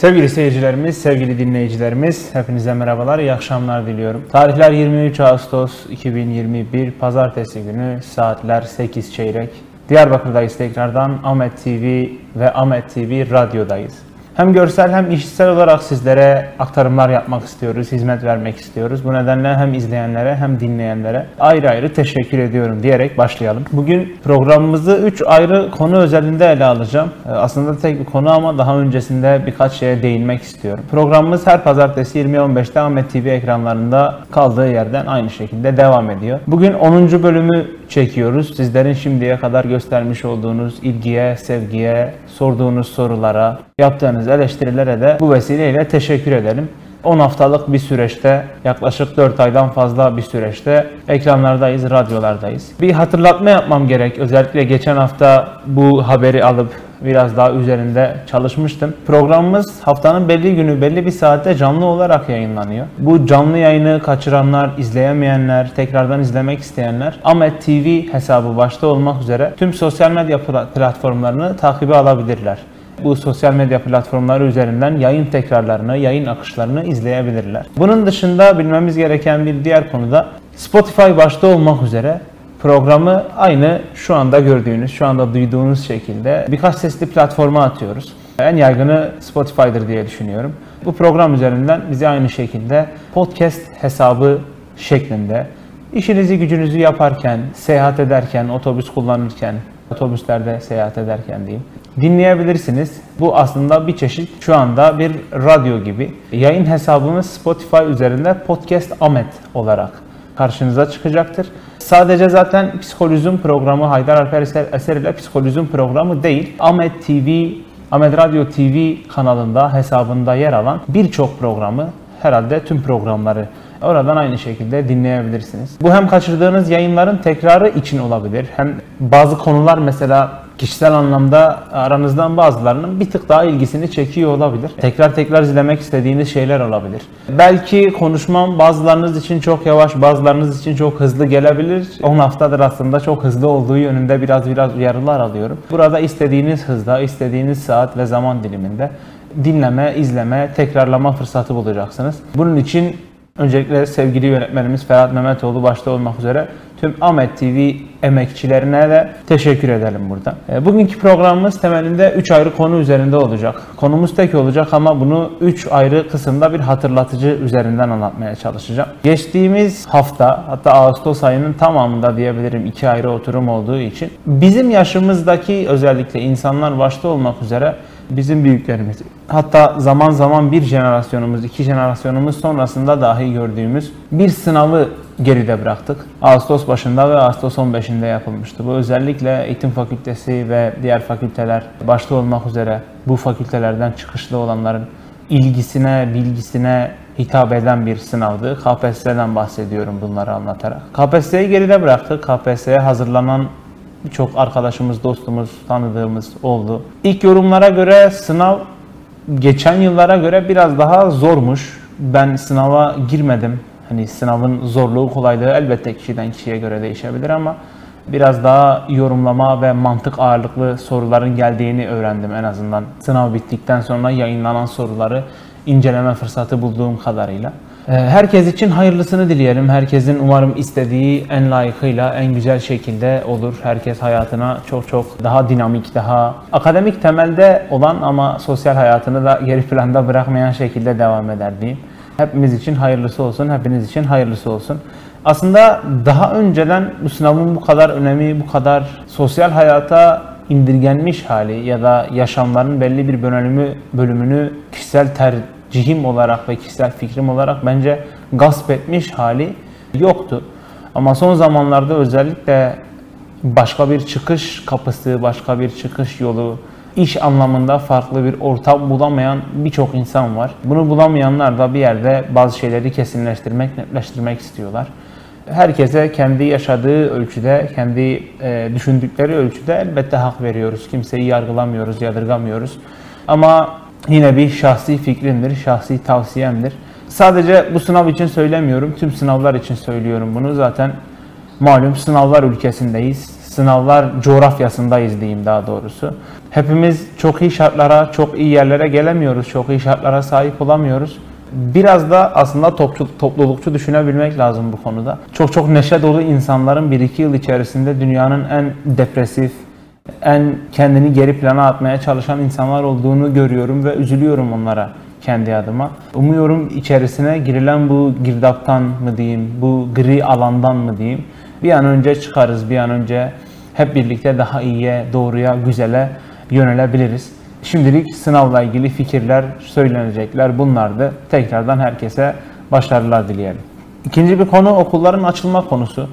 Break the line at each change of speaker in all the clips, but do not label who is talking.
Sevgili seyircilerimiz, sevgili dinleyicilerimiz, hepinize merhabalar, iyi akşamlar diliyorum. Tarihler 23 Ağustos 2021, Pazartesi günü, saatler 8 çeyrek. Diyarbakır'dayız tekrardan, Ahmet TV ve Ahmet TV Radyo'dayız. Hem görsel hem işitsel olarak sizlere aktarımlar yapmak istiyoruz, hizmet vermek istiyoruz. Bu nedenle hem izleyenlere hem dinleyenlere ayrı ayrı teşekkür ediyorum diyerek başlayalım. Bugün programımızı 3 ayrı konu özelinde ele alacağım. Ee, Aslında tek bir konu ama daha öncesinde birkaç şeye değinmek istiyorum. Programımız her pazartesi 20.15'te Ahmet TV ekranlarında kaldığı yerden aynı şekilde devam ediyor. Bugün 10. bölümü çekiyoruz. Sizlerin şimdiye kadar göstermiş olduğunuz ilgiye, sevgiye, sorduğunuz sorulara, yaptığınız eleştirilere de bu vesileyle teşekkür edelim. 10 haftalık bir süreçte, yaklaşık 4 aydan fazla bir süreçte ekranlardayız, radyolardayız. Bir hatırlatma yapmam gerek. Özellikle geçen hafta bu haberi alıp biraz daha üzerinde çalışmıştım. Programımız haftanın belli günü, belli bir saatte canlı olarak yayınlanıyor. Bu canlı yayını kaçıranlar, izleyemeyenler, tekrardan izlemek isteyenler Ahmet TV hesabı başta olmak üzere tüm sosyal medya pla- platformlarını takibe alabilirler bu sosyal medya platformları üzerinden yayın tekrarlarını, yayın akışlarını izleyebilirler. Bunun dışında bilmemiz gereken bir diğer konuda Spotify başta olmak üzere programı aynı şu anda gördüğünüz, şu anda duyduğunuz şekilde birkaç sesli platforma atıyoruz. En yaygını Spotify'dır diye düşünüyorum. Bu program üzerinden bizi aynı şekilde podcast hesabı şeklinde işinizi gücünüzü yaparken, seyahat ederken, otobüs kullanırken, otobüslerde seyahat ederken diyeyim dinleyebilirsiniz. Bu aslında bir çeşit şu anda bir radyo gibi. Yayın hesabımız Spotify üzerinde Podcast Ahmet olarak karşınıza çıkacaktır. Sadece zaten psikolojim programı Haydar Alper Eser, ile psikolojim programı değil. Ahmet TV, Ahmet Radyo TV kanalında hesabında yer alan birçok programı herhalde tüm programları oradan aynı şekilde dinleyebilirsiniz. Bu hem kaçırdığınız yayınların tekrarı için olabilir. Hem bazı konular mesela kişisel anlamda aranızdan bazılarının bir tık daha ilgisini çekiyor olabilir. Tekrar tekrar izlemek istediğiniz şeyler olabilir. Belki konuşmam bazılarınız için çok yavaş, bazılarınız için çok hızlı gelebilir. 10 haftadır aslında çok hızlı olduğu yönünde biraz biraz uyarılar alıyorum. Burada istediğiniz hızda, istediğiniz saat ve zaman diliminde dinleme, izleme, tekrarlama fırsatı bulacaksınız. Bunun için öncelikle sevgili yönetmenimiz Ferhat Mehmetoğlu başta olmak üzere tüm Ahmet TV emekçilerine de teşekkür edelim burada. E, Bugünkü programımız temelinde 3 ayrı konu üzerinde olacak. Konumuz tek olacak ama bunu 3 ayrı kısımda bir hatırlatıcı üzerinden anlatmaya çalışacağım. Geçtiğimiz hafta hatta Ağustos ayının tamamında diyebilirim iki ayrı oturum olduğu için bizim yaşımızdaki özellikle insanlar başta olmak üzere bizim büyüklerimiz hatta zaman zaman bir jenerasyonumuz, iki jenerasyonumuz sonrasında dahi gördüğümüz bir sınavı geride bıraktık. Ağustos başında ve Ağustos 15'inde yapılmıştı. Bu özellikle eğitim fakültesi ve diğer fakülteler başta olmak üzere bu fakültelerden çıkışlı olanların ilgisine, bilgisine hitap eden bir sınavdı. KPSS'den bahsediyorum bunları anlatarak. KPSS'yi geride bıraktık. KPSS'ye hazırlanan birçok arkadaşımız, dostumuz, tanıdığımız oldu. İlk yorumlara göre sınav geçen yıllara göre biraz daha zormuş. Ben sınava girmedim. Hani sınavın zorluğu, kolaylığı elbette kişiden kişiye göre değişebilir ama biraz daha yorumlama ve mantık ağırlıklı soruların geldiğini öğrendim en azından. Sınav bittikten sonra yayınlanan soruları inceleme fırsatı bulduğum kadarıyla. Ee, Herkes için hayırlısını dileyelim. Herkesin umarım istediği en layıkıyla, en güzel şekilde olur. Herkes hayatına çok çok daha dinamik, daha akademik temelde olan ama sosyal hayatını da geri planda bırakmayan şekilde devam eder diyeyim. Hepimiz için hayırlısı olsun, hepiniz için hayırlısı olsun. Aslında daha önceden bu sınavın bu kadar önemi, bu kadar sosyal hayata indirgenmiş hali ya da yaşamların belli bir bölümü, bölümünü kişisel tercihim olarak ve kişisel fikrim olarak bence gasp etmiş hali yoktu. Ama son zamanlarda özellikle başka bir çıkış kapısı, başka bir çıkış yolu, iş anlamında farklı bir ortam bulamayan birçok insan var. Bunu bulamayanlar da bir yerde bazı şeyleri kesinleştirmek, netleştirmek istiyorlar. Herkese kendi yaşadığı ölçüde, kendi e, düşündükleri ölçüde elbette hak veriyoruz. Kimseyi yargılamıyoruz, yadırgamıyoruz. Ama yine bir şahsi fikrimdir, şahsi tavsiyemdir. Sadece bu sınav için söylemiyorum, tüm sınavlar için söylüyorum bunu. Zaten malum sınavlar ülkesindeyiz. sınavlar coğrafyasındayız diyeyim daha doğrusu. Hepimiz çok iyi şartlara, çok iyi yerlere gelemiyoruz, çok iyi şartlara sahip olamıyoruz. Biraz da aslında topçu, toplulukçu düşünebilmek lazım bu konuda. Çok çok neşe dolu insanların 1-2 yıl içerisinde dünyanın en depresif, en kendini geri plana atmaya çalışan insanlar olduğunu görüyorum ve üzülüyorum onlara kendi adıma. Umuyorum içerisine girilen bu girdaptan mı diyeyim, bu gri alandan mı diyeyim, bir an önce çıkarız, bir an önce hep birlikte daha iyiye, doğruya, güzele yönelebiliriz. Şimdilik sınavla ilgili fikirler, söylenecekler bunlardı. Tekrardan herkese başarılar dileyelim. İkinci bir konu okulların açılma konusu.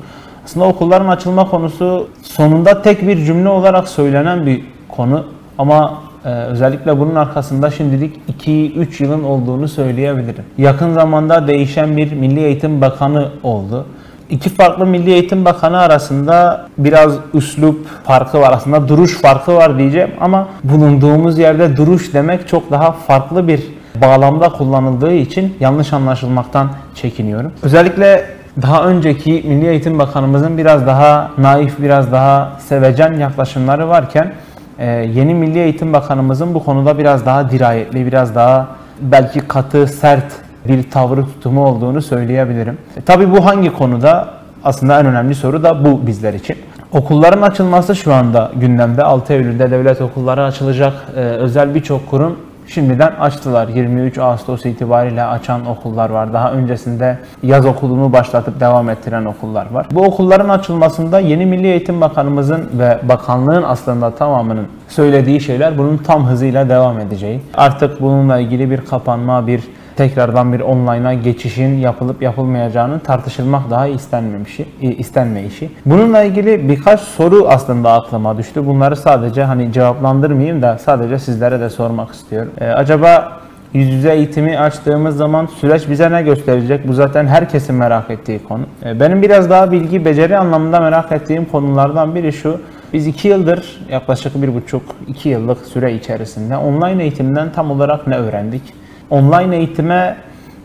Aslında okulların açılma konusu sonunda tek bir cümle olarak söylenen bir konu ama e, özellikle bunun arkasında şimdilik 2-3 yılın olduğunu söyleyebilirim. Yakın zamanda değişen bir Milli Eğitim Bakanı oldu. İki farklı Milli Eğitim Bakanı arasında biraz üslup farkı var aslında duruş farkı var diyeceğim ama bulunduğumuz yerde duruş demek çok daha farklı bir bağlamda kullanıldığı için yanlış anlaşılmaktan çekiniyorum. Özellikle daha önceki Milli Eğitim Bakanımızın biraz daha naif, biraz daha sevecen yaklaşımları varken e, yeni Milli Eğitim Bakanımızın bu konuda biraz daha dirayetli, biraz daha belki katı, sert bir tavrı tutumu olduğunu söyleyebilirim. E, tabii bu hangi konuda? Aslında en önemli soru da bu bizler için. Okulların açılması şu anda gündemde. 6 Eylül'de devlet okulları açılacak. Ee, özel birçok kurum şimdiden açtılar. 23 Ağustos itibariyle açan okullar var. Daha öncesinde yaz okulunu başlatıp devam ettiren okullar var. Bu okulların açılmasında yeni Milli Eğitim Bakanımızın ve bakanlığın aslında tamamının söylediği şeyler bunun tam hızıyla devam edeceği. Artık bununla ilgili bir kapanma, bir tekrardan bir online'a geçişin yapılıp yapılmayacağını tartışılmak daha istenmemişi, istenmeyişi. Bununla ilgili birkaç soru aslında aklıma düştü. Bunları sadece hani cevaplandırmayayım da sadece sizlere de sormak istiyorum. Ee, acaba yüz yüze eğitimi açtığımız zaman süreç bize ne gösterecek? Bu zaten herkesin merak ettiği konu. Ee, benim biraz daha bilgi, beceri anlamında merak ettiğim konulardan biri şu. Biz iki yıldır, yaklaşık bir buçuk, iki yıllık süre içerisinde online eğitimden tam olarak ne öğrendik? Online eğitime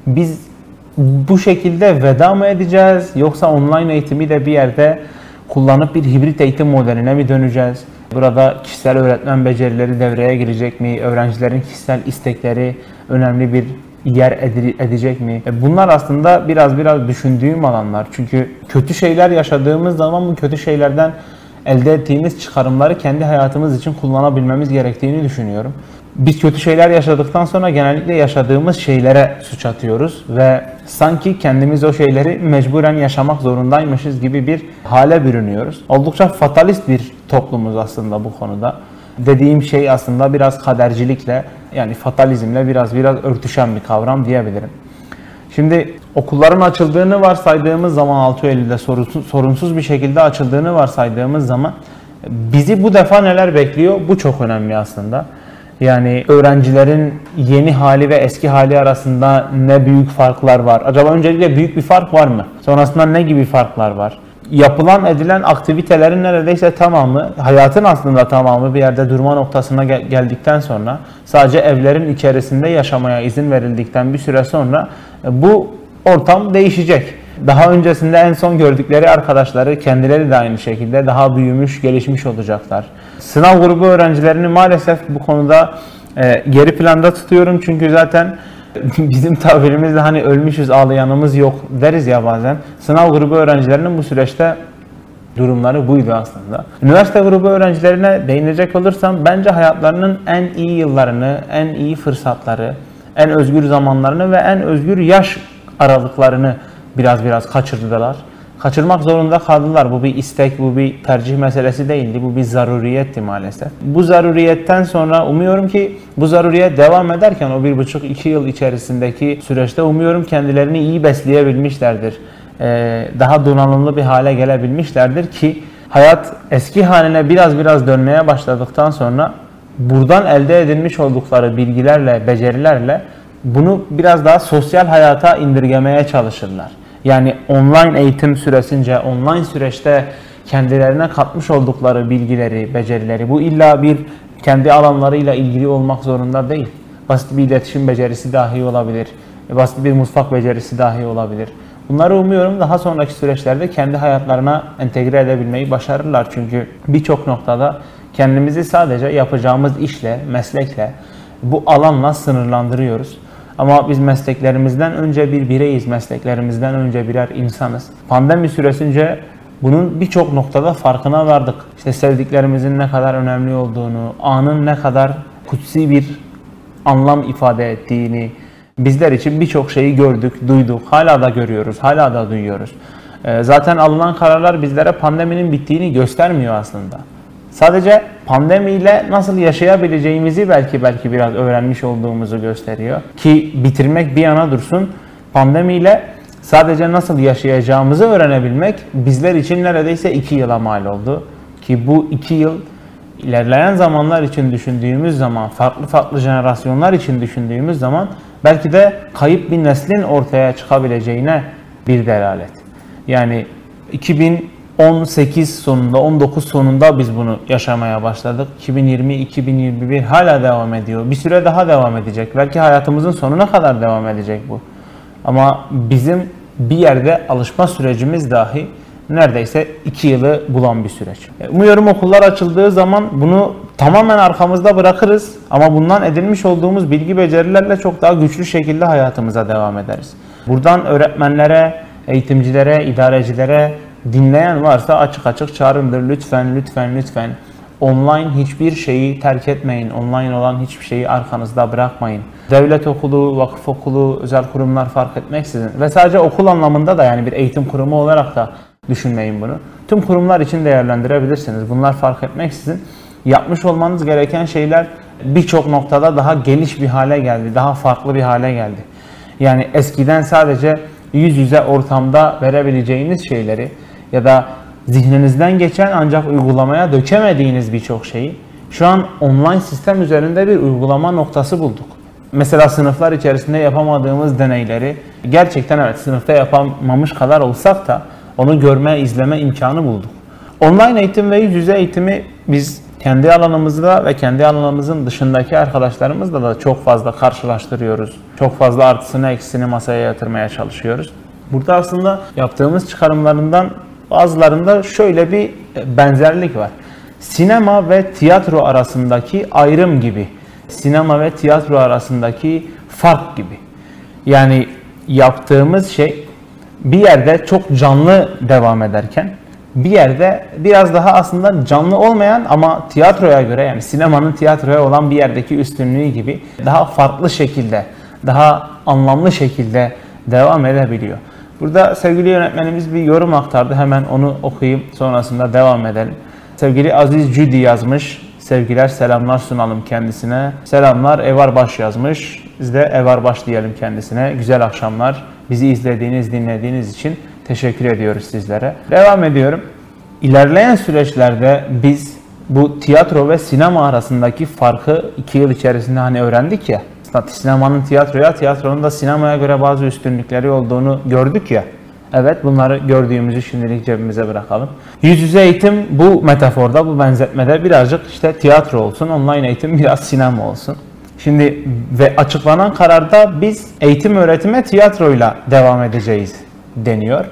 biz bu şekilde veda mı edeceğiz yoksa online eğitimi de bir yerde kullanıp bir hibrit eğitim modeline mi döneceğiz? Burada kişisel öğretmen becerileri devreye girecek mi? Öğrencilerin kişisel istekleri önemli bir yer edecek mi? E, bunlar aslında biraz biraz düşündüğüm alanlar. Çünkü kötü şeyler yaşadığımız zaman bu kötü şeylerden elde ettiğimiz çıkarımları kendi hayatımız için kullanabilmemiz gerektiğini düşünüyorum biz kötü şeyler yaşadıktan sonra genellikle yaşadığımız şeylere suç atıyoruz ve sanki kendimiz o şeyleri mecburen yaşamak zorundaymışız gibi bir hale bürünüyoruz. Oldukça fatalist bir toplumuz aslında bu konuda. Dediğim şey aslında biraz kadercilikle yani fatalizmle biraz biraz örtüşen bir kavram diyebilirim. Şimdi okulların açıldığını varsaydığımız zaman 6 Eylül'de sorunsuz bir şekilde açıldığını varsaydığımız zaman bizi bu defa neler bekliyor? Bu çok önemli aslında. Yani öğrencilerin yeni hali ve eski hali arasında ne büyük farklar var? Acaba öncelikle büyük bir fark var mı? Sonrasında ne gibi farklar var? Yapılan edilen aktivitelerin neredeyse tamamı, hayatın aslında tamamı bir yerde durma noktasına gel- geldikten sonra sadece evlerin içerisinde yaşamaya izin verildikten bir süre sonra e, bu ortam değişecek. Daha öncesinde en son gördükleri arkadaşları kendileri de aynı şekilde daha büyümüş, gelişmiş olacaklar. Sınav grubu öğrencilerini maalesef bu konuda e, geri planda tutuyorum çünkü zaten bizim tabirimizde hani ölmüşüz ağlayanımız yok deriz ya bazen. Sınav grubu öğrencilerinin bu süreçte durumları buydu aslında. Üniversite grubu öğrencilerine değinecek olursam bence hayatlarının en iyi yıllarını, en iyi fırsatları, en özgür zamanlarını ve en özgür yaş aralıklarını biraz biraz kaçırdılar. Kaçırmak zorunda kaldılar. Bu bir istek, bu bir tercih meselesi değildi. Bu bir zaruriyetti maalesef. Bu zaruriyetten sonra umuyorum ki bu zaruriyet devam ederken o bir buçuk iki yıl içerisindeki süreçte umuyorum kendilerini iyi besleyebilmişlerdir. Ee, daha donanımlı bir hale gelebilmişlerdir ki hayat eski haline biraz biraz dönmeye başladıktan sonra buradan elde edilmiş oldukları bilgilerle, becerilerle bunu biraz daha sosyal hayata indirgemeye çalışırlar. Yani online eğitim süresince, online süreçte kendilerine katmış oldukları bilgileri, becerileri, bu illa bir kendi alanlarıyla ilgili olmak zorunda değil. Basit bir iletişim becerisi dahi olabilir. Basit bir mutfak becerisi dahi olabilir. Bunları umuyorum daha sonraki süreçlerde kendi hayatlarına entegre edebilmeyi başarırlar. Çünkü birçok noktada kendimizi sadece yapacağımız işle, meslekle, bu alanla sınırlandırıyoruz. Ama biz mesleklerimizden önce bir bireyiz, mesleklerimizden önce birer insanız. Pandemi süresince bunun birçok noktada farkına vardık. İşte sevdiklerimizin ne kadar önemli olduğunu, anın ne kadar kutsi bir anlam ifade ettiğini, bizler için birçok şeyi gördük, duyduk, hala da görüyoruz, hala da duyuyoruz. Ee, zaten alınan kararlar bizlere pandeminin bittiğini göstermiyor aslında. Sadece pandemiyle nasıl yaşayabileceğimizi belki belki biraz öğrenmiş olduğumuzu gösteriyor. Ki bitirmek bir yana dursun, pandemiyle sadece nasıl yaşayacağımızı öğrenebilmek bizler için neredeyse iki yıla mal oldu. Ki bu iki yıl ilerleyen zamanlar için düşündüğümüz zaman, farklı farklı jenerasyonlar için düşündüğümüz zaman belki de kayıp bir neslin ortaya çıkabileceğine bir delalet. Yani 2018 sonunda, 19 sonunda biz bunu yaşamaya başladık. 2020, 2021 hala devam ediyor. Bir süre daha devam edecek. Belki hayatımızın sonuna kadar devam edecek bu. Ama bizim bir yerde alışma sürecimiz dahi neredeyse 2 yılı bulan bir süreç. E, umuyorum okullar açıldığı zaman bunu tamamen arkamızda bırakırız ama bundan edinmiş olduğumuz bilgi becerilerle çok daha güçlü şekilde hayatımıza devam ederiz. Buradan öğretmenlere, eğitimcilere, idarecilere dinleyen varsa açık açık çağrımdır. Lütfen, lütfen, lütfen online hiçbir şeyi terk etmeyin. Online olan hiçbir şeyi arkanızda bırakmayın. Devlet okulu, vakıf okulu, özel kurumlar fark etmeksizin ve sadece okul anlamında da yani bir eğitim kurumu olarak da düşünmeyin bunu. Tüm kurumlar için değerlendirebilirsiniz. Bunlar fark etmeksizin yapmış olmanız gereken şeyler birçok noktada daha geniş bir hale geldi, daha farklı bir hale geldi. Yani eskiden sadece yüz yüze ortamda verebileceğiniz şeyleri ya da zihninizden geçen ancak uygulamaya dökemediğiniz birçok şeyi şu an online sistem üzerinde bir uygulama noktası bulduk. Mesela sınıflar içerisinde yapamadığımız deneyleri gerçekten evet sınıfta yapamamış kadar olsak da onu görme, izleme imkanı bulduk. Online eğitim ve yüz yüze eğitimi biz kendi alanımızda ve kendi alanımızın dışındaki arkadaşlarımızla da çok fazla karşılaştırıyoruz. Çok fazla artısını eksisini masaya yatırmaya çalışıyoruz. Burada aslında yaptığımız çıkarımlarından bazılarında şöyle bir benzerlik var. Sinema ve tiyatro arasındaki ayrım gibi. Sinema ve tiyatro arasındaki fark gibi. Yani yaptığımız şey bir yerde çok canlı devam ederken bir yerde biraz daha aslında canlı olmayan ama tiyatroya göre yani sinemanın tiyatroya olan bir yerdeki üstünlüğü gibi daha farklı şekilde, daha anlamlı şekilde devam edebiliyor. Burada sevgili yönetmenimiz bir yorum aktardı. Hemen onu okuyayım sonrasında devam edelim. Sevgili Aziz Cüdi yazmış. Sevgiler selamlar sunalım kendisine. Selamlar Evar Baş yazmış. Biz de Evar Baş diyelim kendisine. Güzel akşamlar. Bizi izlediğiniz, dinlediğiniz için teşekkür ediyoruz sizlere. Devam ediyorum. İlerleyen süreçlerde biz bu tiyatro ve sinema arasındaki farkı iki yıl içerisinde hani öğrendik ya. Sinemanın tiyatroya, tiyatronun da sinemaya göre bazı üstünlükleri olduğunu gördük ya. Evet bunları gördüğümüzü şimdilik cebimize bırakalım. Yüz yüze eğitim bu metaforda, bu benzetmede birazcık işte tiyatro olsun, online eğitim biraz sinema olsun. Şimdi ve açıklanan kararda biz eğitim öğretime tiyatroyla devam edeceğiz deniyor.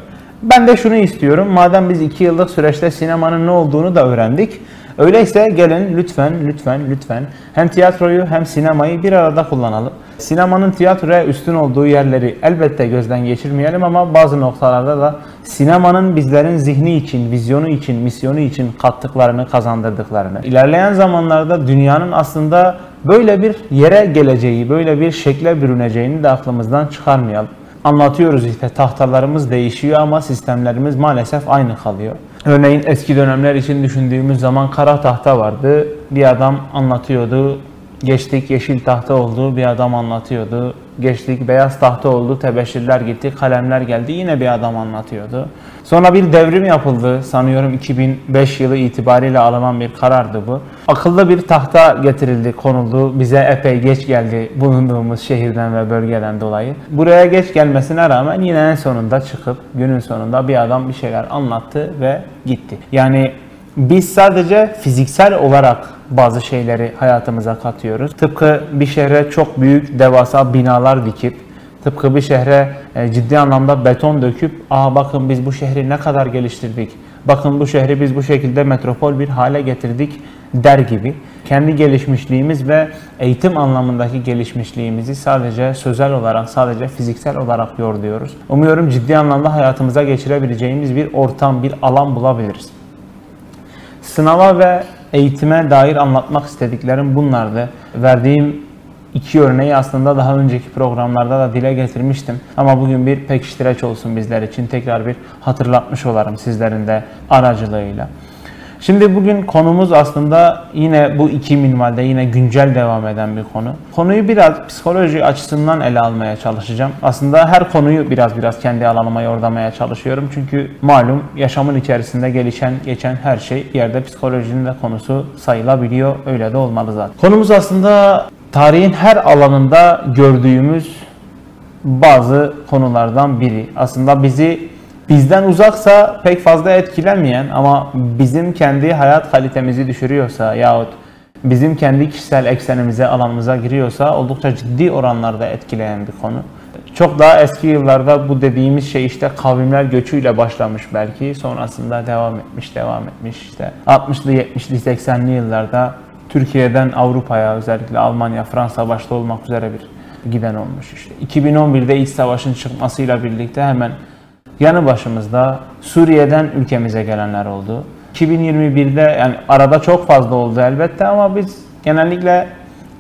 Ben de şunu istiyorum. Madem biz iki yıllık süreçte sinemanın ne olduğunu da öğrendik. Öyleyse gelin lütfen, lütfen, lütfen hem tiyatroyu hem sinemayı bir arada kullanalım. Sinemanın tiyatroya üstün olduğu yerleri elbette gözden geçirmeyelim ama bazı noktalarda da sinemanın bizlerin zihni için, vizyonu için, misyonu için kattıklarını, kazandırdıklarını. İlerleyen zamanlarda dünyanın aslında böyle bir yere geleceği, böyle bir şekle bürüneceğini de aklımızdan çıkarmayalım anlatıyoruz işte tahtalarımız değişiyor ama sistemlerimiz maalesef aynı kalıyor. Örneğin eski dönemler için düşündüğümüz zaman kara tahta vardı. Bir adam anlatıyordu. Geçtik yeşil tahta oldu. Bir adam anlatıyordu. Geçtik beyaz tahta oldu. Tebeşirler gitti. Kalemler geldi. Yine bir adam anlatıyordu. Sonra bir devrim yapıldı. Sanıyorum 2005 yılı itibariyle alınan bir karardı bu. Akıllı bir tahta getirildi, konuldu. Bize epey geç geldi bulunduğumuz şehirden ve bölgeden dolayı. Buraya geç gelmesine rağmen yine en sonunda çıkıp günün sonunda bir adam bir şeyler anlattı ve gitti. Yani biz sadece fiziksel olarak bazı şeyleri hayatımıza katıyoruz. Tıpkı bir şehre çok büyük devasa binalar dikip Tıpkı bir şehre e, ciddi anlamda beton döküp, aa bakın biz bu şehri ne kadar geliştirdik, bakın bu şehri biz bu şekilde metropol bir hale getirdik der gibi kendi gelişmişliğimiz ve eğitim anlamındaki gelişmişliğimizi sadece sözel olarak, sadece fiziksel olarak yorduyoruz. Umuyorum ciddi anlamda hayatımıza geçirebileceğimiz bir ortam, bir alan bulabiliriz. Sınava ve eğitime dair anlatmak istediklerim bunlardı. Verdiğim iki örneği aslında daha önceki programlarda da dile getirmiştim. Ama bugün bir pekiştireç olsun bizler için. Tekrar bir hatırlatmış olarım sizlerin de aracılığıyla. Şimdi bugün konumuz aslında yine bu iki minvalde yine güncel devam eden bir konu. Konuyu biraz psikoloji açısından ele almaya çalışacağım. Aslında her konuyu biraz biraz kendi alanıma yordamaya çalışıyorum. Çünkü malum yaşamın içerisinde gelişen, geçen her şey yerde psikolojinin de konusu sayılabiliyor. Öyle de olmalı zaten. Konumuz aslında tarihin her alanında gördüğümüz bazı konulardan biri. Aslında bizi bizden uzaksa pek fazla etkilemeyen ama bizim kendi hayat kalitemizi düşürüyorsa yahut bizim kendi kişisel eksenimize, alanımıza giriyorsa oldukça ciddi oranlarda etkileyen bir konu. Çok daha eski yıllarda bu dediğimiz şey işte kavimler göçüyle başlamış belki. Sonrasında devam etmiş, devam etmiş. işte 60'lı, 70'li, 80'li yıllarda Türkiye'den Avrupa'ya özellikle Almanya, Fransa başta olmak üzere bir giden olmuş işte. 2011'de iç savaşın çıkmasıyla birlikte hemen yanı başımızda Suriye'den ülkemize gelenler oldu. 2021'de yani arada çok fazla oldu elbette ama biz genellikle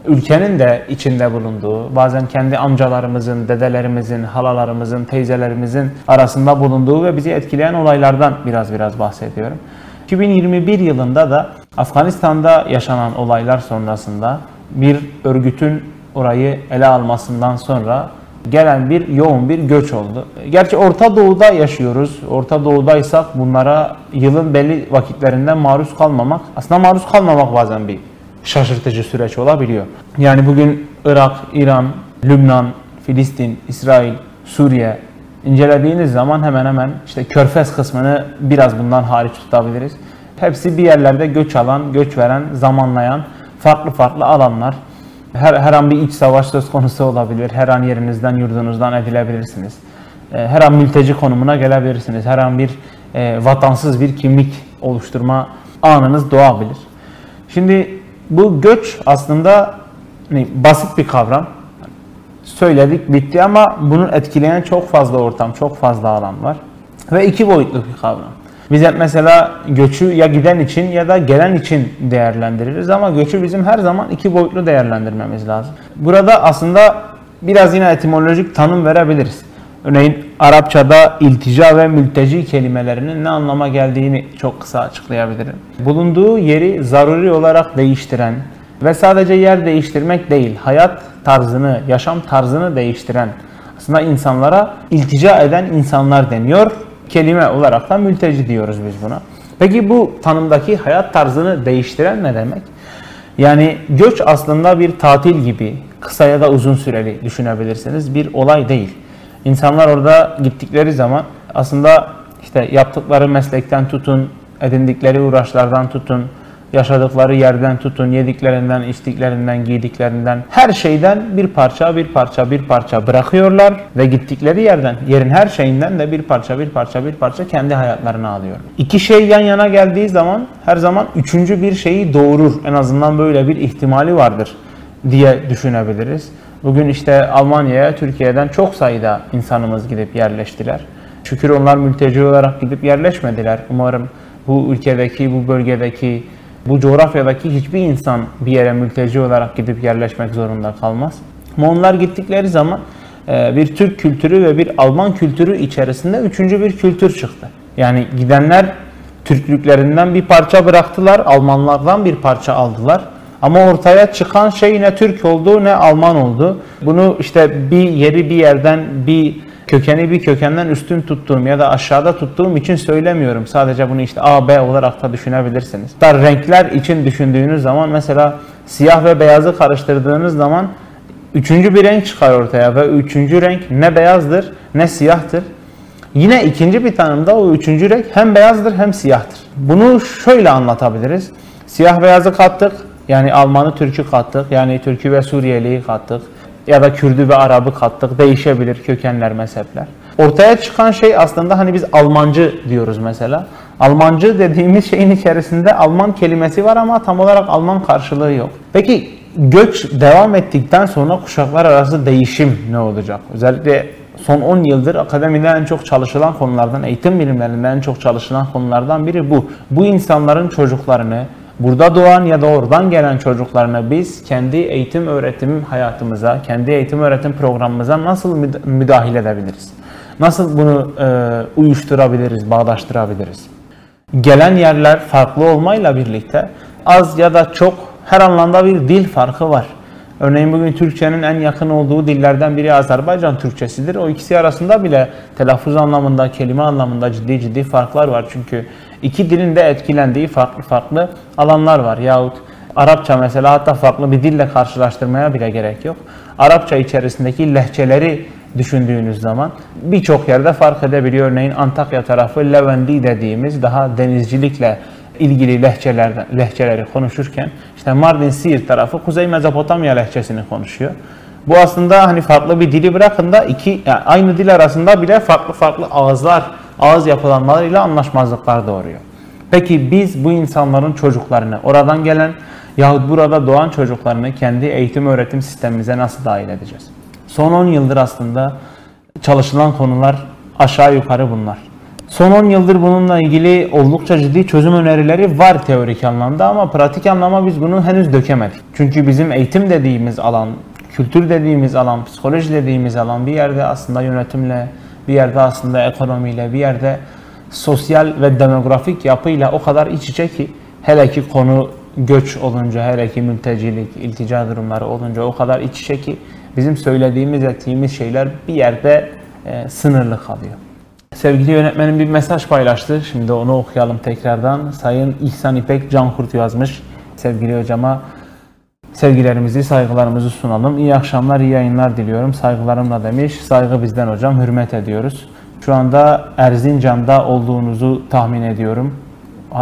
ülkenin de içinde bulunduğu, bazen kendi amcalarımızın, dedelerimizin, halalarımızın, teyzelerimizin arasında bulunduğu ve bizi etkileyen olaylardan biraz biraz bahsediyorum. 2021 yılında da Afganistan'da yaşanan olaylar sonrasında bir örgütün orayı ele almasından sonra gelen bir yoğun bir göç oldu. Gerçi Orta Doğu'da yaşıyoruz. Orta Doğu'daysak bunlara yılın belli vakitlerinden maruz kalmamak, aslında maruz kalmamak bazen bir şaşırtıcı süreç olabiliyor. Yani bugün Irak, İran, Lübnan, Filistin, İsrail, Suriye incelediğiniz zaman hemen hemen işte Körfez kısmını biraz bundan hariç tutabiliriz. Hepsi bir yerlerde göç alan, göç veren, zamanlayan farklı farklı alanlar. Her, her an bir iç savaş söz konusu olabilir. Her an yerinizden, yurdunuzdan edilebilirsiniz. Ee, her an mülteci konumuna gelebilirsiniz. Her an bir e, vatansız bir kimlik oluşturma anınız doğabilir. Şimdi bu göç aslında ne, basit bir kavram. Söyledik bitti ama bunu etkileyen çok fazla ortam, çok fazla alan var. Ve iki boyutlu bir kavram. Biz hep mesela göçü ya giden için ya da gelen için değerlendiririz ama göçü bizim her zaman iki boyutlu değerlendirmemiz lazım. Burada aslında biraz yine etimolojik tanım verebiliriz. Örneğin Arapçada iltica ve mülteci kelimelerinin ne anlama geldiğini çok kısa açıklayabilirim. Bulunduğu yeri zaruri olarak değiştiren ve sadece yer değiştirmek değil, hayat tarzını, yaşam tarzını değiştiren aslında insanlara iltica eden insanlar deniyor kelime olarak da mülteci diyoruz biz buna. Peki bu tanımdaki hayat tarzını değiştiren ne demek? Yani göç aslında bir tatil gibi kısa ya da uzun süreli düşünebilirsiniz bir olay değil. İnsanlar orada gittikleri zaman aslında işte yaptıkları meslekten tutun, edindikleri uğraşlardan tutun, yaşadıkları yerden tutun, yediklerinden, içtiklerinden, giydiklerinden her şeyden bir parça bir parça bir parça bırakıyorlar ve gittikleri yerden, yerin her şeyinden de bir parça bir parça bir parça kendi hayatlarını alıyorlar. İki şey yan yana geldiği zaman her zaman üçüncü bir şeyi doğurur. En azından böyle bir ihtimali vardır diye düşünebiliriz. Bugün işte Almanya'ya Türkiye'den çok sayıda insanımız gidip yerleştiler. Şükür onlar mülteci olarak gidip yerleşmediler. Umarım bu ülkedeki, bu bölgedeki bu coğrafyadaki hiçbir insan bir yere mülteci olarak gidip yerleşmek zorunda kalmaz. Ama onlar gittikleri zaman e, bir Türk kültürü ve bir Alman kültürü içerisinde üçüncü bir kültür çıktı. Yani gidenler Türklüklerinden bir parça bıraktılar, Almanlardan bir parça aldılar. Ama ortaya çıkan şey ne Türk oldu ne Alman oldu. Bunu işte bir yeri bir yerden bir kökeni bir kökenden üstün tuttuğum ya da aşağıda tuttuğum için söylemiyorum. Sadece bunu işte A, B olarak da düşünebilirsiniz. Dar renkler için düşündüğünüz zaman mesela siyah ve beyazı karıştırdığınız zaman üçüncü bir renk çıkar ortaya ve üçüncü renk ne beyazdır ne siyahtır. Yine ikinci bir tanımda o üçüncü renk hem beyazdır hem siyahtır. Bunu şöyle anlatabiliriz. Siyah beyazı kattık. Yani Almanı Türk'ü kattık. Yani Türk'ü ve Suriyeli'yi kattık. Ya da Kürdü ve Arabı kattık. Değişebilir kökenler, mezhepler. Ortaya çıkan şey aslında hani biz Almancı diyoruz mesela. Almancı dediğimiz şeyin içerisinde Alman kelimesi var ama tam olarak Alman karşılığı yok. Peki göç devam ettikten sonra kuşaklar arası değişim ne olacak? Özellikle son 10 yıldır akademide en çok çalışılan konulardan, eğitim bilimlerinde en çok çalışılan konulardan biri bu. Bu insanların çocuklarını, burada doğan ya da oradan gelen çocuklarına biz kendi eğitim öğretim hayatımıza, kendi eğitim öğretim programımıza nasıl müdahale edebiliriz? Nasıl bunu e, uyuşturabiliriz, bağdaştırabiliriz? Gelen yerler farklı olmayla birlikte az ya da çok her anlamda bir dil farkı var. Örneğin bugün Türkçenin en yakın olduğu dillerden biri Azerbaycan Türkçesidir. O ikisi arasında bile telaffuz anlamında, kelime anlamında ciddi ciddi farklar var. Çünkü iki dilin de etkilendiği farklı farklı alanlar var. Yahut Arapça mesela hatta farklı bir dille karşılaştırmaya bile gerek yok. Arapça içerisindeki lehçeleri düşündüğünüz zaman birçok yerde fark edebiliyor. Örneğin Antakya tarafı Levendi dediğimiz daha denizcilikle ilgili lehçelerden, lehçeleri konuşurken işte Mardin Siirt tarafı Kuzey Mezopotamya lehçesini konuşuyor. Bu aslında hani farklı bir dili bırakın da iki yani aynı dil arasında bile farklı farklı ağızlar, ağız yapılanmalarıyla anlaşmazlıklar doğuruyor. Peki biz bu insanların çocuklarını, oradan gelen yahut burada doğan çocuklarını kendi eğitim öğretim sistemimize nasıl dahil edeceğiz? Son 10 yıldır aslında çalışılan konular aşağı yukarı bunlar. Son 10 yıldır bununla ilgili oldukça ciddi çözüm önerileri var teorik anlamda ama pratik anlamda biz bunu henüz dökemedik. Çünkü bizim eğitim dediğimiz alan, kültür dediğimiz alan, psikoloji dediğimiz alan bir yerde aslında yönetimle, bir yerde aslında ekonomiyle, bir yerde sosyal ve demografik yapıyla o kadar iç içe ki hele ki konu göç olunca, hele ki mültecilik, iltica durumları olunca o kadar iç içe ki bizim söylediğimiz, ettiğimiz şeyler bir yerde e, sınırlı kalıyor. Sevgili yönetmenim bir mesaj paylaştı. Şimdi onu okuyalım tekrardan. Sayın İhsan İpek Cankurt yazmış. Sevgili hocama sevgilerimizi, saygılarımızı sunalım. İyi akşamlar, iyi yayınlar diliyorum. Saygılarımla demiş. Saygı bizden hocam, hürmet ediyoruz. Şu anda Erzincan'da olduğunuzu tahmin ediyorum.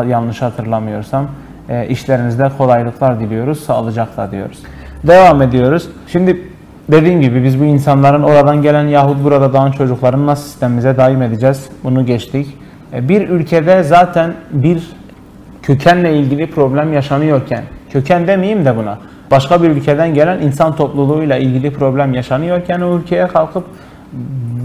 Yanlış hatırlamıyorsam. E, işlerinizde kolaylıklar diliyoruz, sağlıcakla diyoruz. Devam ediyoruz. Şimdi dediğim gibi biz bu insanların oradan gelen yahut burada doğan çocukların nasıl sistemimize daim edeceğiz? Bunu geçtik. E, bir ülkede zaten bir kökenle ilgili problem yaşanıyorken, köken demeyeyim de buna, başka bir ülkeden gelen insan topluluğuyla ilgili problem yaşanıyorken o ülkeye kalkıp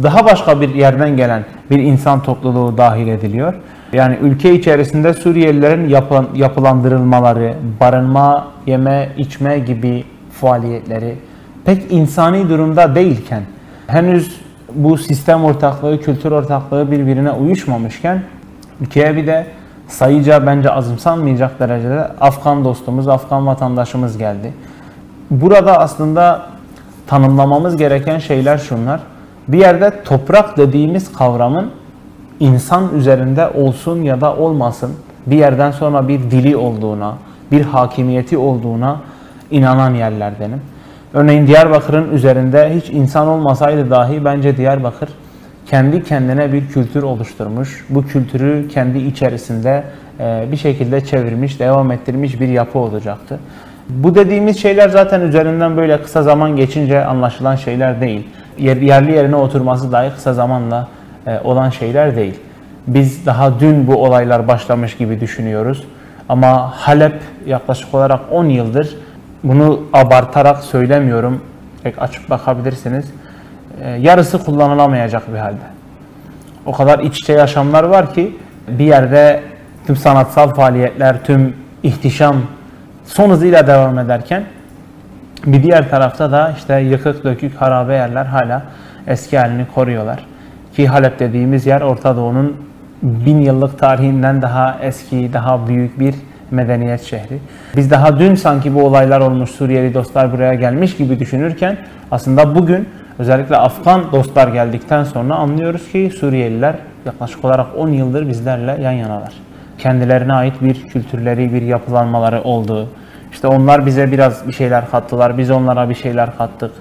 daha başka bir yerden gelen bir insan topluluğu dahil ediliyor. Yani ülke içerisinde Suriyelilerin yapılandırılmaları, barınma, yeme, içme gibi faaliyetleri, pek insani durumda değilken, henüz bu sistem ortaklığı, kültür ortaklığı birbirine uyuşmamışken ülkeye bir de sayıca bence azımsanmayacak derecede Afgan dostumuz, Afgan vatandaşımız geldi. Burada aslında tanımlamamız gereken şeyler şunlar. Bir yerde toprak dediğimiz kavramın insan üzerinde olsun ya da olmasın bir yerden sonra bir dili olduğuna, bir hakimiyeti olduğuna inanan yerlerdenim. Örneğin Diyarbakır'ın üzerinde hiç insan olmasaydı dahi bence Diyarbakır kendi kendine bir kültür oluşturmuş. Bu kültürü kendi içerisinde e, bir şekilde çevirmiş, devam ettirmiş bir yapı olacaktı. Bu dediğimiz şeyler zaten üzerinden böyle kısa zaman geçince anlaşılan şeyler değil. Yerli yerine oturması dahi kısa zamanla e, olan şeyler değil. Biz daha dün bu olaylar başlamış gibi düşünüyoruz. Ama Halep yaklaşık olarak 10 yıldır bunu abartarak söylemiyorum. Pek açıp bakabilirsiniz. Ee, yarısı kullanılamayacak bir halde. O kadar iç içe yaşamlar var ki bir yerde tüm sanatsal faaliyetler, tüm ihtişam son hızıyla devam ederken bir diğer tarafta da işte yıkık dökük harabe yerler hala eski halini koruyorlar. Ki Halep dediğimiz yer Orta Doğu'nun bin yıllık tarihinden daha eski, daha büyük bir medeniyet şehri. Biz daha dün sanki bu olaylar olmuş Suriyeli dostlar buraya gelmiş gibi düşünürken aslında bugün özellikle Afgan dostlar geldikten sonra anlıyoruz ki Suriyeliler yaklaşık olarak 10 yıldır bizlerle yan yanalar. Kendilerine ait bir kültürleri, bir yapılanmaları olduğu. İşte onlar bize biraz bir şeyler kattılar, biz onlara bir şeyler kattık.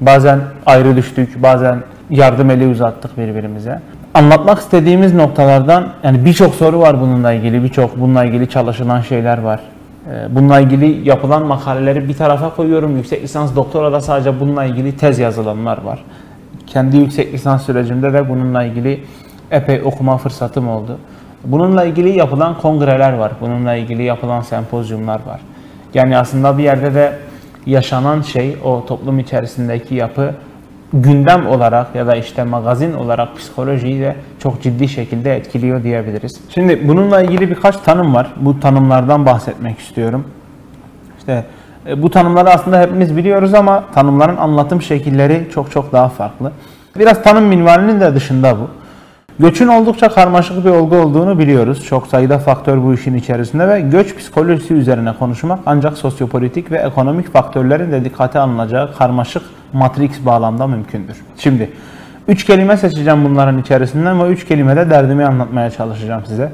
Bazen ayrı düştük, bazen yardım eli uzattık birbirimize anlatmak istediğimiz noktalardan yani birçok soru var bununla ilgili, birçok bununla ilgili çalışılan şeyler var. Ee, Bununla ilgili yapılan makaleleri bir tarafa koyuyorum. Yüksek lisans doktora da sadece bununla ilgili tez yazılanlar var. Kendi yüksek lisans sürecimde de bununla ilgili epey okuma fırsatım oldu. Bununla ilgili yapılan kongreler var. Bununla ilgili yapılan sempozyumlar var. Yani aslında bir yerde de yaşanan şey, o toplum içerisindeki yapı gündem olarak ya da işte magazin olarak psikolojiyi de çok ciddi şekilde etkiliyor diyebiliriz. Şimdi bununla ilgili birkaç tanım var. Bu tanımlardan bahsetmek istiyorum. İşte e, bu tanımları aslında hepimiz biliyoruz ama tanımların anlatım şekilleri çok çok daha farklı. Biraz tanım minvalinin de dışında bu. Göçün oldukça karmaşık bir olgu olduğunu biliyoruz. Çok sayıda faktör bu işin içerisinde ve göç psikolojisi üzerine konuşmak ancak sosyopolitik ve ekonomik faktörlerin de dikkate alınacağı karmaşık matrix bağlamda mümkündür. Şimdi üç kelime seçeceğim bunların içerisinden ve üç kelimede derdimi anlatmaya çalışacağım size.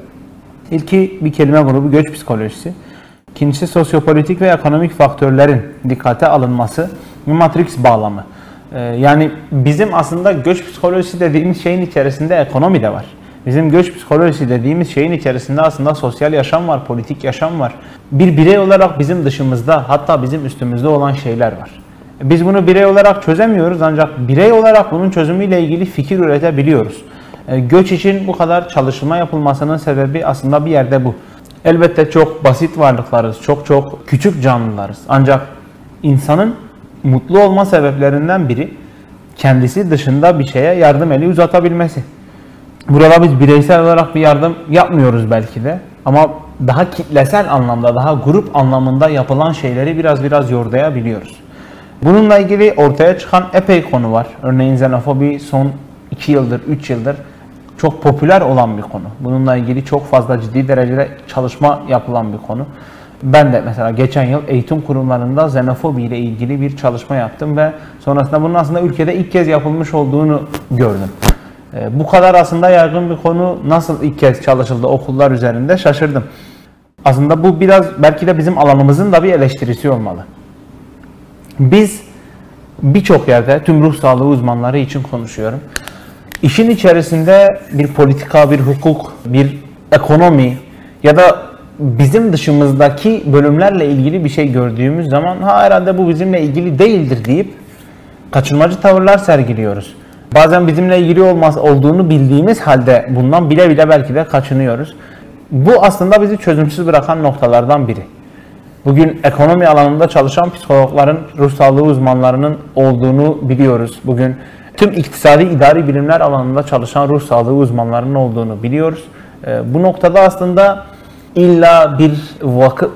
İlki bir kelime grubu göç psikolojisi. İkincisi sosyopolitik ve ekonomik faktörlerin dikkate alınması ve matrix bağlamı. Ee, yani bizim aslında göç psikolojisi dediğimiz şeyin içerisinde ekonomi de var. Bizim göç psikolojisi dediğimiz şeyin içerisinde aslında sosyal yaşam var, politik yaşam var. Bir birey olarak bizim dışımızda hatta bizim üstümüzde olan şeyler var. Biz bunu birey olarak çözemiyoruz ancak birey olarak bunun çözümüyle ilgili fikir üretebiliyoruz. Ee, Göç için bu kadar çalışma yapılmasının sebebi aslında bir yerde bu. Elbette çok basit varlıklarız, çok çok küçük canlılarız. Ancak insanın mutlu olma sebeplerinden biri kendisi dışında bir şeye yardım eli uzatabilmesi. Burada biz bireysel olarak bir yardım yapmıyoruz belki de ama daha kitlesel anlamda, daha grup anlamında yapılan şeyleri biraz biraz yordayabiliyoruz. Bununla ilgili ortaya çıkan epey konu var. Örneğin xenofobi son 2 yıldır, 3 yıldır çok popüler olan bir konu. Bununla ilgili çok fazla ciddi derecede çalışma yapılan bir konu. Ben de mesela geçen yıl eğitim kurumlarında xenofobi ile ilgili bir çalışma yaptım ve sonrasında bunun aslında ülkede ilk kez yapılmış olduğunu gördüm. Ee, Bu kadar aslında yaygın bir konu nasıl ilk kez çalışıldı okullar üzerinde şaşırdım. Aslında bu biraz belki de bizim alanımızın da bir eleştirisi olmalı. Biz birçok yerde tüm ruh sağlığı uzmanları için konuşuyorum. İşin içerisinde bir politika, bir hukuk, bir ekonomi ya da bizim dışımızdaki bölümlerle ilgili bir şey gördüğümüz zaman ha herhalde bu bizimle ilgili değildir deyip kaçınmacı tavırlar sergiliyoruz. Bazen bizimle ilgili olmaz olduğunu bildiğimiz halde bundan bile bile belki de kaçınıyoruz. Bu aslında bizi çözümsüz bırakan noktalardan biri. Bugün ekonomi alanında çalışan psikologların, ruh sağlığı uzmanlarının olduğunu biliyoruz. Bugün tüm iktisadi idari bilimler alanında çalışan ruh sağlığı uzmanlarının olduğunu biliyoruz. Ee, Bu noktada aslında illa bir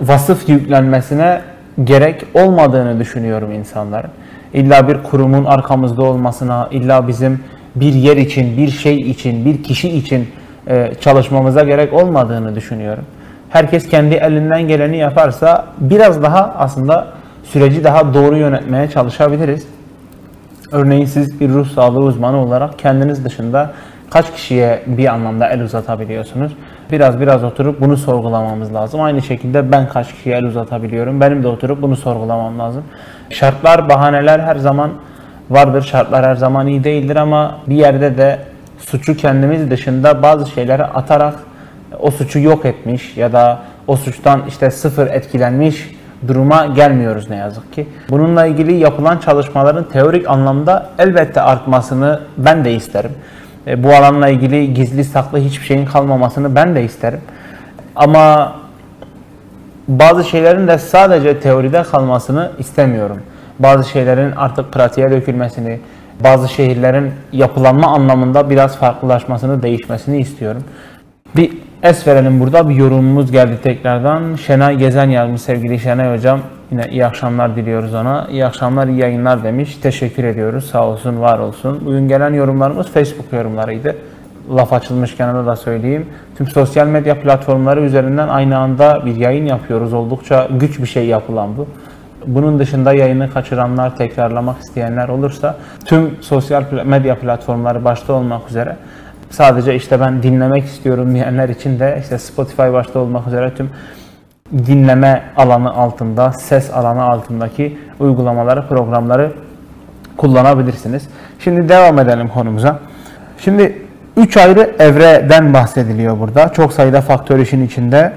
vasıf yüklenmesine gerek olmadığını düşünüyorum insanların. İlla bir kurumun arkamızda olmasına, illa bizim bir yer için, bir şey için, bir kişi için e, çalışmamıza gerek olmadığını düşünüyorum. Herkes kendi elinden geleni yaparsa biraz daha aslında süreci daha doğru yönetmeye çalışabiliriz. Örneğin siz bir ruh sağlığı uzmanı olarak kendiniz dışında kaç kişiye bir anlamda el uzatabiliyorsunuz? Biraz biraz oturup bunu sorgulamamız lazım. Aynı şekilde ben kaç kişiye el uzatabiliyorum? Benim de oturup bunu sorgulamam lazım. Şartlar, bahaneler her zaman vardır. Şartlar her zaman iyi değildir ama bir yerde de suçu kendimiz dışında bazı şeyleri atarak o suçu yok etmiş ya da o suçtan işte sıfır etkilenmiş duruma gelmiyoruz ne yazık ki. Bununla ilgili yapılan çalışmaların teorik anlamda elbette artmasını ben de isterim. E, Bu alanla ilgili gizli saklı hiçbir şeyin kalmamasını ben de isterim. Ama bazı şeylerin de sadece teoride kalmasını istemiyorum. Bazı şeylerin artık pratiğe dökülmesini, bazı şehirlerin yapılanma anlamında biraz farklılaşmasını, değişmesini istiyorum. Bir es verelim burada. Bir yorumumuz geldi tekrardan. Şenay Gezen yazmış sevgili Şenay Hocam. Yine iyi akşamlar diliyoruz ona. İyi akşamlar, iyi yayınlar demiş. Teşekkür ediyoruz. Sağ olsun, var olsun. Bugün gelen yorumlarımız Facebook yorumlarıydı. Laf açılmışken da söyleyeyim. Tüm sosyal medya platformları üzerinden aynı anda bir yayın yapıyoruz. Oldukça güç bir şey yapılan bu. Bunun dışında yayını kaçıranlar, tekrarlamak isteyenler olursa tüm sosyal medya platformları başta olmak üzere sadece işte ben dinlemek istiyorum diyenler için de işte Spotify başta olmak üzere tüm dinleme alanı altında, ses alanı altındaki uygulamaları, programları kullanabilirsiniz. Şimdi devam edelim konumuza. Şimdi üç ayrı evreden bahsediliyor burada. Çok sayıda faktör işin içinde.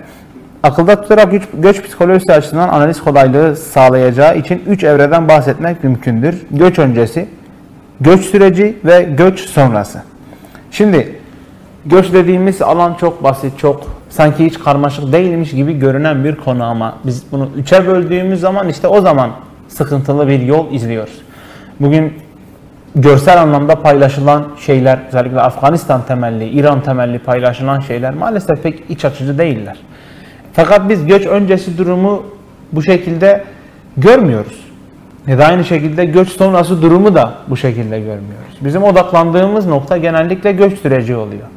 Akılda tutarak göç, göç psikolojisi açısından analiz kolaylığı sağlayacağı için 3 evreden bahsetmek mümkündür. Göç öncesi, göç süreci ve göç sonrası. Şimdi göç dediğimiz alan çok basit, çok sanki hiç karmaşık değilmiş gibi görünen bir konu ama biz bunu üçe böldüğümüz zaman işte o zaman sıkıntılı bir yol izliyoruz. Bugün görsel anlamda paylaşılan şeyler, özellikle Afganistan temelli, İran temelli paylaşılan şeyler maalesef pek iç açıcı değiller. Fakat biz göç öncesi durumu bu şekilde görmüyoruz. Ya da aynı şekilde göç sonrası durumu da bu şekilde görmüyoruz. Bizim odaklandığımız nokta genellikle göç süreci oluyor.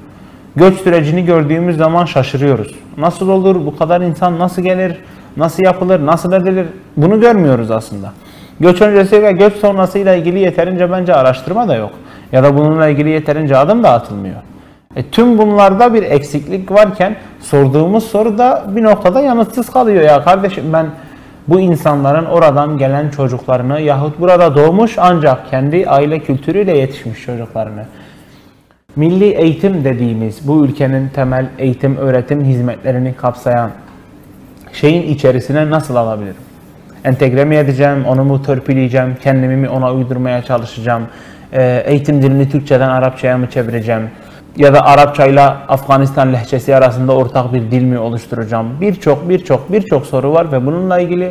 Göç sürecini gördüğümüz zaman şaşırıyoruz. Nasıl olur, bu kadar insan nasıl gelir, nasıl yapılır, nasıl edilir bunu görmüyoruz aslında. Göç öncesi ve göç sonrasıyla ilgili yeterince bence araştırma da yok. Ya da bununla ilgili yeterince adım da atılmıyor. E, tüm bunlarda bir eksiklik varken sorduğumuz soru da bir noktada yanıtsız kalıyor. Ya kardeşim ben bu insanların oradan gelen çocuklarını yahut burada doğmuş ancak kendi aile kültürüyle yetişmiş çocuklarını. Milli eğitim dediğimiz bu ülkenin temel eğitim öğretim hizmetlerini kapsayan şeyin içerisine nasıl alabilirim? Entegre mi edeceğim, onu mu törpüleyeceğim, kendimi mi ona uydurmaya çalışacağım, Ee, eğitim dilini Türkçeden Arapçaya mı çevireceğim, ya da Arapça ile Afganistan lehçesi arasında ortak bir dil mi oluşturacağım? Birçok birçok birçok soru var ve bununla ilgili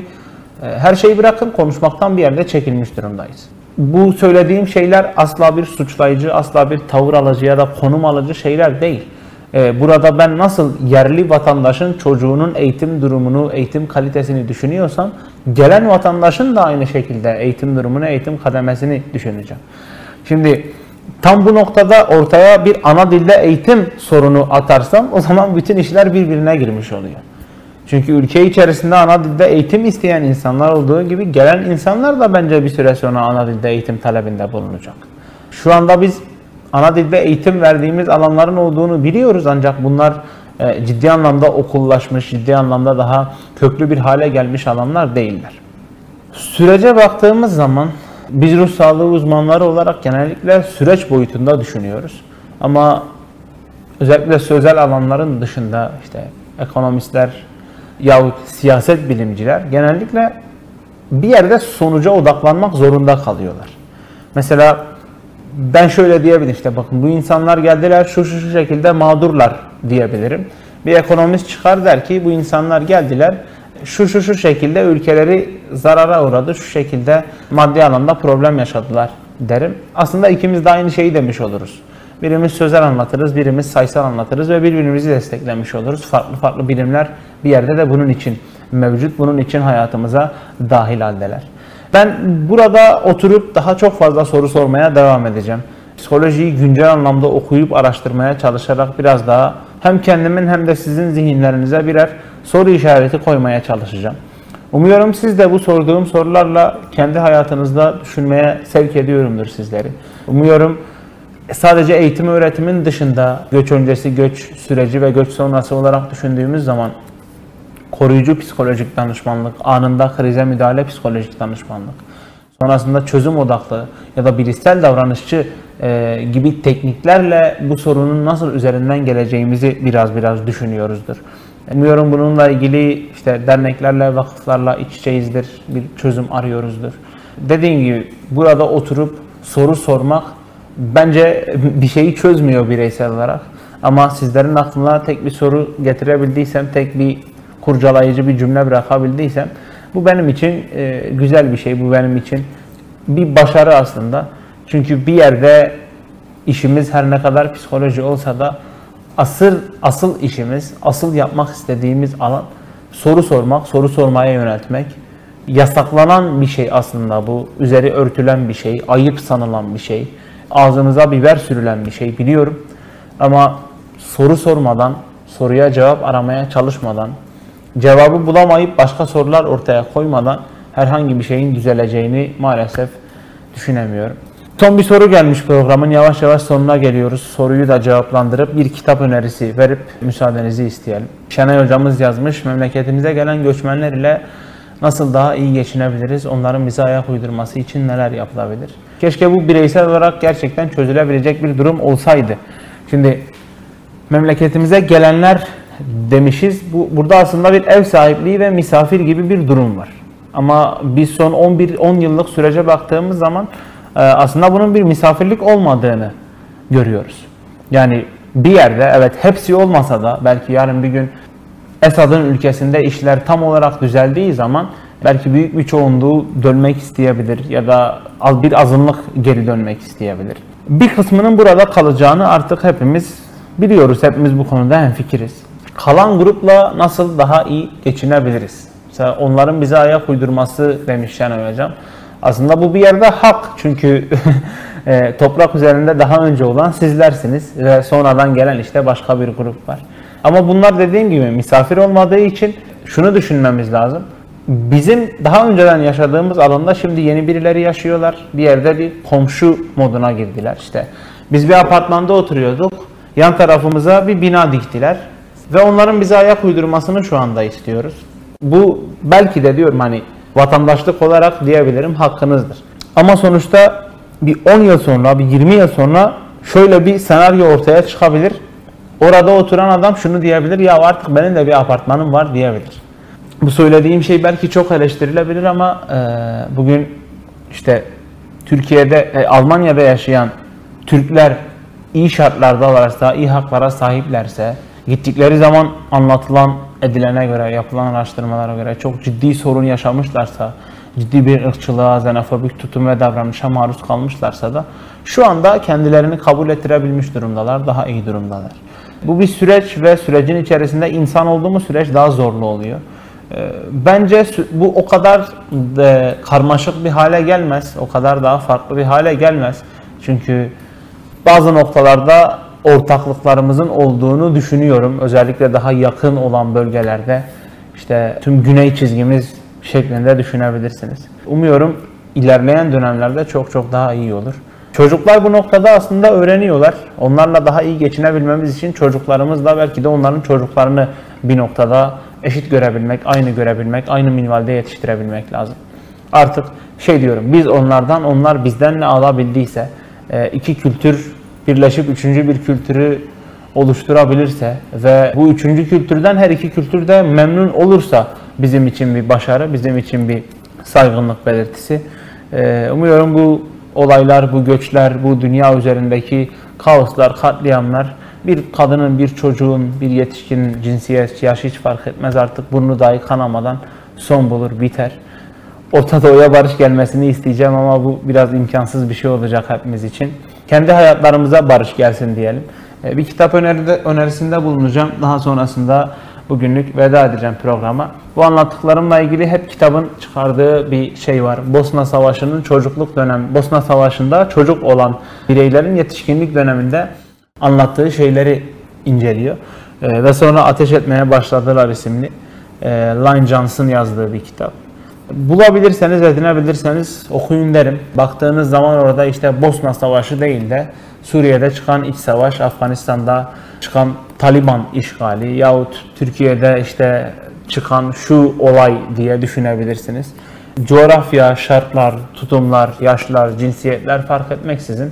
e, her şeyi bırakın konuşmaktan bir yerde çekilmiş durumdayız. Bu söylediğim şeyler asla bir suçlayıcı, asla bir tavır alıcı ya da konum alıcı şeyler değil. E, Burada ben nasıl yerli vatandaşın çocuğunun eğitim durumunu, eğitim kalitesini düşünüyorsam, gelen vatandaşın da aynı şekilde eğitim durumunu, eğitim kademesini düşüneceğim. Şimdi tam bu noktada ortaya bir ana dilde eğitim sorunu atarsam o zaman bütün işler birbirine girmiş oluyor. Çünkü ülke içerisinde ana dilde eğitim isteyen insanlar olduğu gibi gelen insanlar da bence bir süre sonra ana dilde eğitim talebinde bulunacak. Şu anda biz ana dilde eğitim verdiğimiz alanların olduğunu biliyoruz ancak bunlar e, ciddi anlamda okullaşmış, ciddi anlamda daha köklü bir hale gelmiş alanlar değiller. Sürece baktığımız zaman biz ruh sağlığı uzmanları olarak genellikle süreç boyutunda düşünüyoruz. Ama özellikle sözel alanların dışında işte ekonomistler yahut siyaset bilimciler genellikle bir yerde sonuca odaklanmak zorunda kalıyorlar. Mesela ben şöyle diyebilirim işte bakın bu insanlar geldiler şu şu şu şekilde mağdurlar diyebilirim. Bir ekonomist çıkar der ki bu insanlar geldiler şu şu şu şekilde ülkeleri zarara uğradı, şu şekilde maddi alanda problem yaşadılar derim. Aslında ikimiz de aynı şeyi demiş oluruz. Birimiz sözel anlatırız, birimiz sayısal anlatırız ve birbirimizi desteklemiş oluruz. Farklı farklı bilimler bir yerde de bunun için mevcut, bunun için hayatımıza dahil haldeler. Ben burada oturup daha çok fazla soru sormaya devam edeceğim. Psikolojiyi güncel anlamda okuyup araştırmaya çalışarak biraz daha hem kendimin hem de sizin zihinlerinize birer soru işareti koymaya çalışacağım. Umuyorum siz de bu sorduğum sorularla kendi hayatınızda düşünmeye sevk ediyorumdur sizleri. Umuyorum sadece eğitim öğretimin dışında göç öncesi, göç süreci ve göç sonrası olarak düşündüğümüz zaman koruyucu psikolojik danışmanlık, anında krize müdahale psikolojik danışmanlık, sonrasında çözüm odaklı ya da bilişsel davranışçı e, gibi tekniklerle bu sorunun nasıl üzerinden geleceğimizi biraz biraz düşünüyoruzdur. Umuyorum bununla ilgili işte derneklerle, vakıflarla iç içeyizdir, bir çözüm arıyoruzdur. Dediğim gibi burada oturup soru sormak bence bir şeyi çözmüyor bireysel olarak. Ama sizlerin aklına tek bir soru getirebildiysem, tek bir kurcalayıcı bir cümle bırakabildiysem bu benim için e, güzel bir şey, bu benim için bir başarı aslında. Çünkü bir yerde işimiz her ne kadar psikoloji olsa da asıl asıl işimiz, asıl yapmak istediğimiz alan soru sormak, soru sormaya yöneltmek. Yasaklanan bir şey aslında bu. Üzeri örtülen bir şey, ayıp sanılan bir şey. Ağzınıza biber sürülen bir şey biliyorum. Ama soru sormadan, soruya cevap aramaya çalışmadan, cevabı bulamayıp başka sorular ortaya koymadan herhangi bir şeyin düzeleceğini maalesef düşünemiyorum. Son bir soru gelmiş programın. Yavaş yavaş sonuna geliyoruz. Soruyu da cevaplandırıp bir kitap önerisi verip müsaadenizi isteyelim. Şenay hocamız yazmış. Memleketimize gelen göçmenler ile nasıl daha iyi geçinebiliriz? Onların bize ayak uydurması için neler yapılabilir? Keşke bu bireysel olarak gerçekten çözülebilecek bir durum olsaydı. Şimdi memleketimize gelenler demişiz. Bu burada aslında bir ev sahipliği ve misafir gibi bir durum var. Ama biz son 11 10 yıllık sürece baktığımız zaman aslında bunun bir misafirlik olmadığını görüyoruz. Yani bir yerde evet hepsi olmasa da belki yarın bir gün Esad'ın ülkesinde işler tam olarak düzeldiği zaman belki büyük bir çoğunluğu dönmek isteyebilir ya da bir azınlık geri dönmek isteyebilir. Bir kısmının burada kalacağını artık hepimiz biliyoruz. Hepimiz bu konuda hemfikiriz. Kalan grupla nasıl daha iyi geçinebiliriz? Mesela onların bize ayak uydurması demiş Şenay Hocam. Aslında bu bir yerde hak çünkü e, toprak üzerinde daha önce olan sizlersiniz ve sonradan gelen işte başka bir grup var. Ama bunlar dediğim gibi misafir olmadığı için şunu düşünmemiz lazım. Bizim daha önceden yaşadığımız alanda şimdi yeni birileri yaşıyorlar. Bir yerde bir komşu moduna girdiler işte. Biz bir apartmanda oturuyorduk. Yan tarafımıza bir bina diktiler. Ve onların bize ayak uydurmasını şu anda istiyoruz. Bu belki de diyorum hani vatandaşlık olarak diyebilirim hakkınızdır. Ama sonuçta bir 10 yıl sonra, bir 20 yıl sonra şöyle bir senaryo ortaya çıkabilir. Orada oturan adam şunu diyebilir ya artık benim de bir apartmanım var diyebilir. Bu söylediğim şey belki çok eleştirilebilir ama e, bugün işte Türkiye'de, e, Almanya'da yaşayan Türkler iyi şartlarda varsa, iyi haklara sahiplerse, gittikleri zaman anlatılan, edilene göre, yapılan araştırmalara göre çok ciddi sorun yaşamışlarsa, ciddi bir ırkçılığa, xenofobik tutum ve davranışa maruz kalmışlarsa da şu anda kendilerini kabul ettirebilmiş durumdalar, daha iyi durumdalar. Bu bir süreç ve sürecin içerisinde insan olduğumuz süreç daha zorlu oluyor. Ee, Bence bu o kadar karmaşık bir hale gelmez, o kadar daha farklı bir hale gelmez. Çünkü bazı noktalarda ortaklıklarımızın olduğunu düşünüyorum. Özellikle daha yakın olan bölgelerde işte tüm güney çizgimiz şeklinde düşünebilirsiniz. Umuyorum ilerleyen dönemlerde çok çok daha iyi olur. Çocuklar bu noktada aslında öğreniyorlar. Onlarla daha iyi geçinebilmemiz için çocuklarımızla belki de onların çocuklarını bir noktada eşit görebilmek, aynı görebilmek, aynı minvalde yetiştirebilmek lazım. Artık şey diyorum, biz onlardan, onlar bizden ne alabildiyse, e, iki kültür birleşip üçüncü bir kültürü oluşturabilirse ve bu üçüncü kültürden her iki kültür de memnun olursa bizim için bir başarı, bizim için bir saygınlık belirtisi. E, umuyorum bu olaylar, bu göçler, bu dünya üzerindeki kaoslar, katliamlar bir kadının, bir çocuğun, bir yetişkinin cinsiyet, yaş hiç fark etmez artık burnu dahi kanamadan son bulur, biter. Orta Doğu'ya barış gelmesini isteyeceğim ama bu biraz imkansız bir şey olacak hepimiz için. Kendi hayatlarımıza barış gelsin diyelim. Bir kitap öneride, önerisinde bulunacağım. Daha sonrasında bugünlük veda edeceğim programa. Bu anlattıklarımla ilgili hep kitabın çıkardığı bir şey var. Bosna Savaşı'nın çocukluk dönem, Bosna Savaşı'nda çocuk olan bireylerin yetişkinlik döneminde anlattığı şeyleri inceliyor. Ee, ve sonra Ateş Etmeye Başladılar isimli e, Line Johnson yazdığı bir kitap. Bulabilirseniz, edinebilirseniz okuyun derim. Baktığınız zaman orada işte Bosna Savaşı değil de Suriye'de çıkan iç savaş, Afganistan'da çıkan Taliban işgali yahut Türkiye'de işte çıkan şu olay diye düşünebilirsiniz. Coğrafya, şartlar, tutumlar, yaşlar, cinsiyetler fark etmeksizin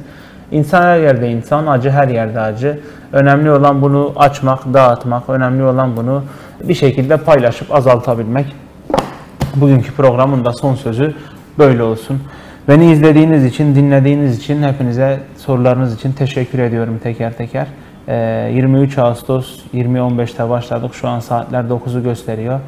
insan her yerde insan, acı her yerde acı. Önemli olan bunu açmak, dağıtmak, önemli olan bunu bir şekilde paylaşıp azaltabilmek. Bugünkü programın da son sözü böyle olsun. Beni izlediğiniz için, dinlediğiniz için, hepinize sorularınız için teşekkür ediyorum teker teker. 23 Ağustos 20.15'te başladık. Şu an saatler 9'u gösteriyor.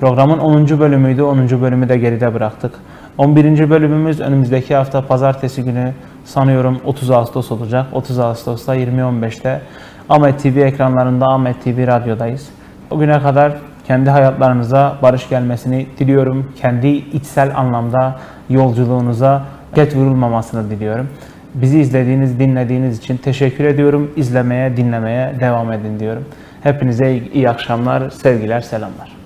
Programın 10. bölümüydü. 10. bölümü de geride bıraktık. 11. bölümümüz önümüzdeki hafta pazartesi günü sanıyorum 30 Ağustos olacak. 30 Ağustos'ta 20.15'te Ahmet TV ekranlarında Ahmet TV radyodayız. O güne kadar kendi hayatlarınıza barış gelmesini diliyorum. Kendi içsel anlamda yolculuğunuza ket vurulmamasını diliyorum. Bizi izlediğiniz, dinlediğiniz için teşekkür ediyorum. İzlemeye, dinlemeye devam edin diyorum. Hepinize iyi akşamlar, sevgiler, selamlar.